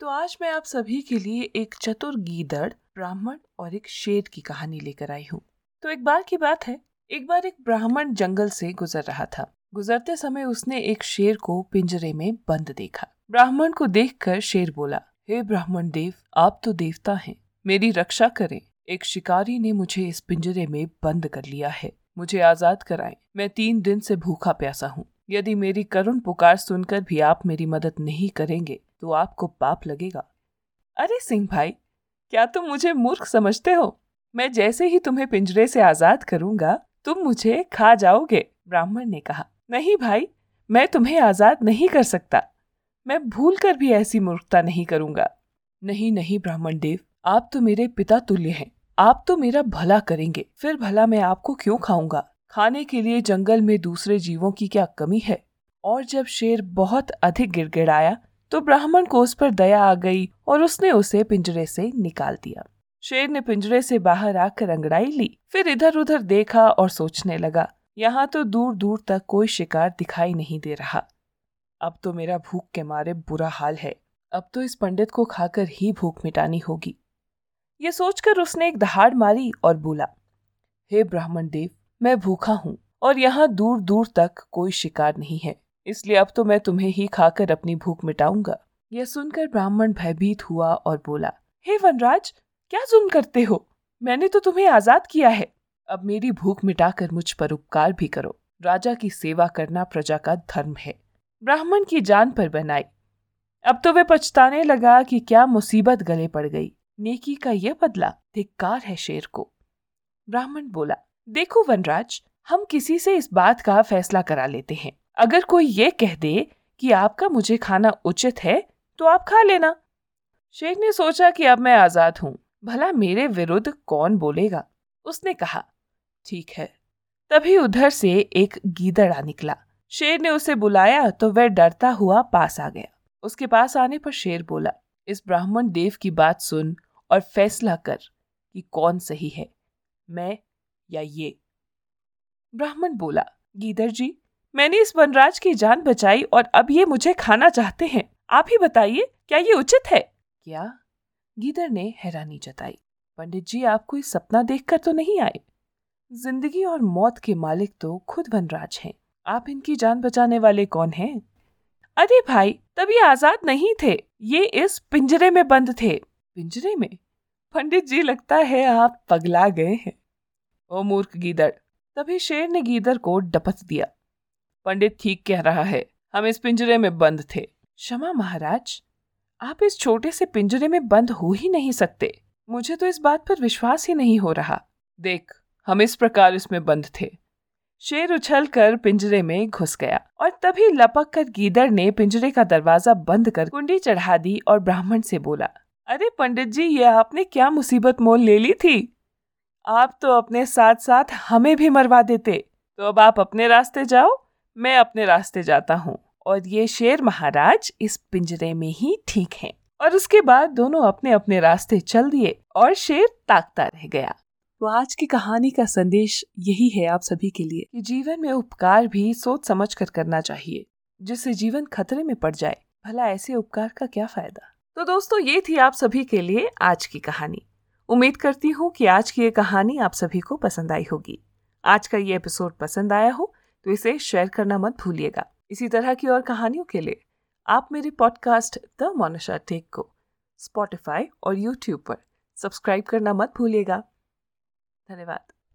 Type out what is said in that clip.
तो आज मैं आप सभी के लिए एक चतुर गीदड़ ब्राह्मण और एक शेर की कहानी लेकर आई हूँ। तो एक बार की बात है एक बार एक ब्राह्मण जंगल से गुजर रहा था। गुजरते समय उसने एक शेर को पिंजरे में बंद देखा। ब्राह्मण को देखकर शेर बोला हे hey, ब्राह्मण देव आप तो देवता हैं। मेरी रक्षा करें। एक शिकारी ने मुझे इस पिंजरे में बंद कर लिया है। मुझे आज़ाद कराएँ। मैं तीन दिन से भूखा प्यासा हूँ। यदि मेरी करुण पुकार सुनकर भी आप मेरी मदद नहीं करेंगे तो आपको पाप लगेगा। अरे सिंह भाई, क्या तुम मुझे मूर्ख समझते हो? मैं जैसे ही तुम्हें पिंजरे से आज़ाद करूँगा, तुम मुझे खा जाओगे, ब्राह्मण ने कहा। नहीं भाई, मैं तुम्हें आज़ाद नहीं कर सकता। मैं भूल कर भी ऐसी मूर्खता नहीं करूँगा। नहीं नहीं ब्राह्मण देव, आप तो मेरे पिता तुल्य हैं। आप तो मेरा भला करेंगे। फिर भला मैं आपको क्यों खाऊँगा? खाने के लिए जंगल में दूसरे जीवों की क्या कमी है? और जब शेर बहुत अधिक गिड़गिड़ाया तो ब्राह्मण को उस पर दया आ गई और उसने उसे पिंजरे से निकाल दिया। शेर ने पिंजरे से बाहर आकर अंगड़ाई ली, फिर इधर उधर देखा और सोचने लगा, यहाँ तो दूर दूर तक कोई शिकार दिखाई नहीं दे रहा। अब तो मेरा भूख के मारे बुरा हाल है, अब तो इस पंडित को खाकर ही भूख मिटानी होगी। ये सोचकर उसने एक दहाड़ मारी और बोला, हे ब्राह्मण देव, मैं भूखा हूँ और यहाँ दूर दूर तक कोई शिकार नहीं है। इसलिए अब तो मैं तुम्हें ही खाकर अपनी भूख मिटाऊँगा। यह सुनकर ब्राह्मण भयभीत हुआ और बोला, हे वनराज, क्या जुल्म करते हो? मैंने तो तुम्हें आज़ाद किया है। अब मेरी भूख मिटाकर मुझ पर उपकार भी करो। राजा की सेवा करना प्रजा का धर्म है। ब्राह्मण की जान पर बनाई। अब तो वे पछताने लगा कि क्या मुसीबत गले पड़ गई। नेकी का यह बदला धिक्कार है शेर को। ब्राह्मण बोला, देखो वनराज, हम किसी से इस बात का फैसला करा लेते हैं। अगर कोई ये कह दे कि आपका मुझे खाना उचित है तो आप खा लेना। शेख ने सोचा कि अब मैं आज़ाद हूँ, भला मेरे विरुद्ध कौन बोलेगा? उसने कहा, ठीक है। तभी उधर से एक गीदड़ा निकला। शेर ने उसे बुलाया तो वह डरता हुआ पास आ गया। उसके पास आने पर शेर बोला, इस ब्राह्मण देव की बात सुन और फैसला कर कि कौन सही है, मैं या ये? ब्राह्मण बोला गीदर जी मैंने इस वनराज की जान बचाई और अब ये मुझे खाना चाहते हैं। आप ही बताइए, क्या ये उचित है? क्या? गीदर ने हैरानी जताई। पंडित जी आप कोई सपना देखकर तो नहीं आए? ज़िंदगी और मौत के मालिक तो खुद वनराज हैं। आप इनकी जान बचाने वाले कौन हैं? अरे भाई तब ये आज़ाद नहीं थे। ये इस पिंजरे में बंद थे। पिंजरे में? पंडित जी, लगता है आप पगला गए हैं। ओ मूर्ख गीदड़, तभी शेर ने गीदर को डपट दिया। पंडित ठीक कह रहा है, हम इस पिंजरे में बंद थे। क्षमा महाराज, आप इस छोटे से पिंजरे में बंद हो ही नहीं सकते। मुझे तो इस बात पर विश्वास ही नहीं हो रहा। देख, हम इस प्रकार इसमें बंद थे। शेर उछल कर पिंजरे में घुस गया और तभी लपक कर गीदड़ ने पिंजरे का दरवाज़ा बंद कर कुंडी चढ़ा दी और ब्राह्मण से बोला, अरे पंडित जी, ये आपने क्या मुसीबत मोल ले ली थी? आप तो अपने साथ साथ हमें भी मरवा देते। तो अब आप अपने रास्ते जाओ मैं अपने रास्ते जाता हूँ और ये शेर महाराज इस पिंजरे में ही ठीक हैं। और उसके बाद दोनों अपने अपने रास्ते चल दिए और शेर ताकता रह गया। तो आज की कहानी का संदेश यही है आप सभी के लिए कि जीवन में उपकार भी सोच समझ कर करना चाहिए, जिससे जीवन खतरे में पड़ जाए। भला ऐसे उपकार का क्या फ़ायदा? तो दोस्तों, ये थी आप सभी के लिए आज की कहानी। उम्मीद करती हूँ कि आज की ये कहानी आप सभी को पसंद आई होगी। आज का ये एपिसोड पसंद आया हो तो इसे शेयर करना मत भूलिएगा। इसी तरह की और कहानियों के लिए आप मेरे पॉडकास्ट द मोनिशा टेक को स्पॉटिफाई और यूट्यूब पर सब्सक्राइब करना मत भूलिएगा। धन्यवाद।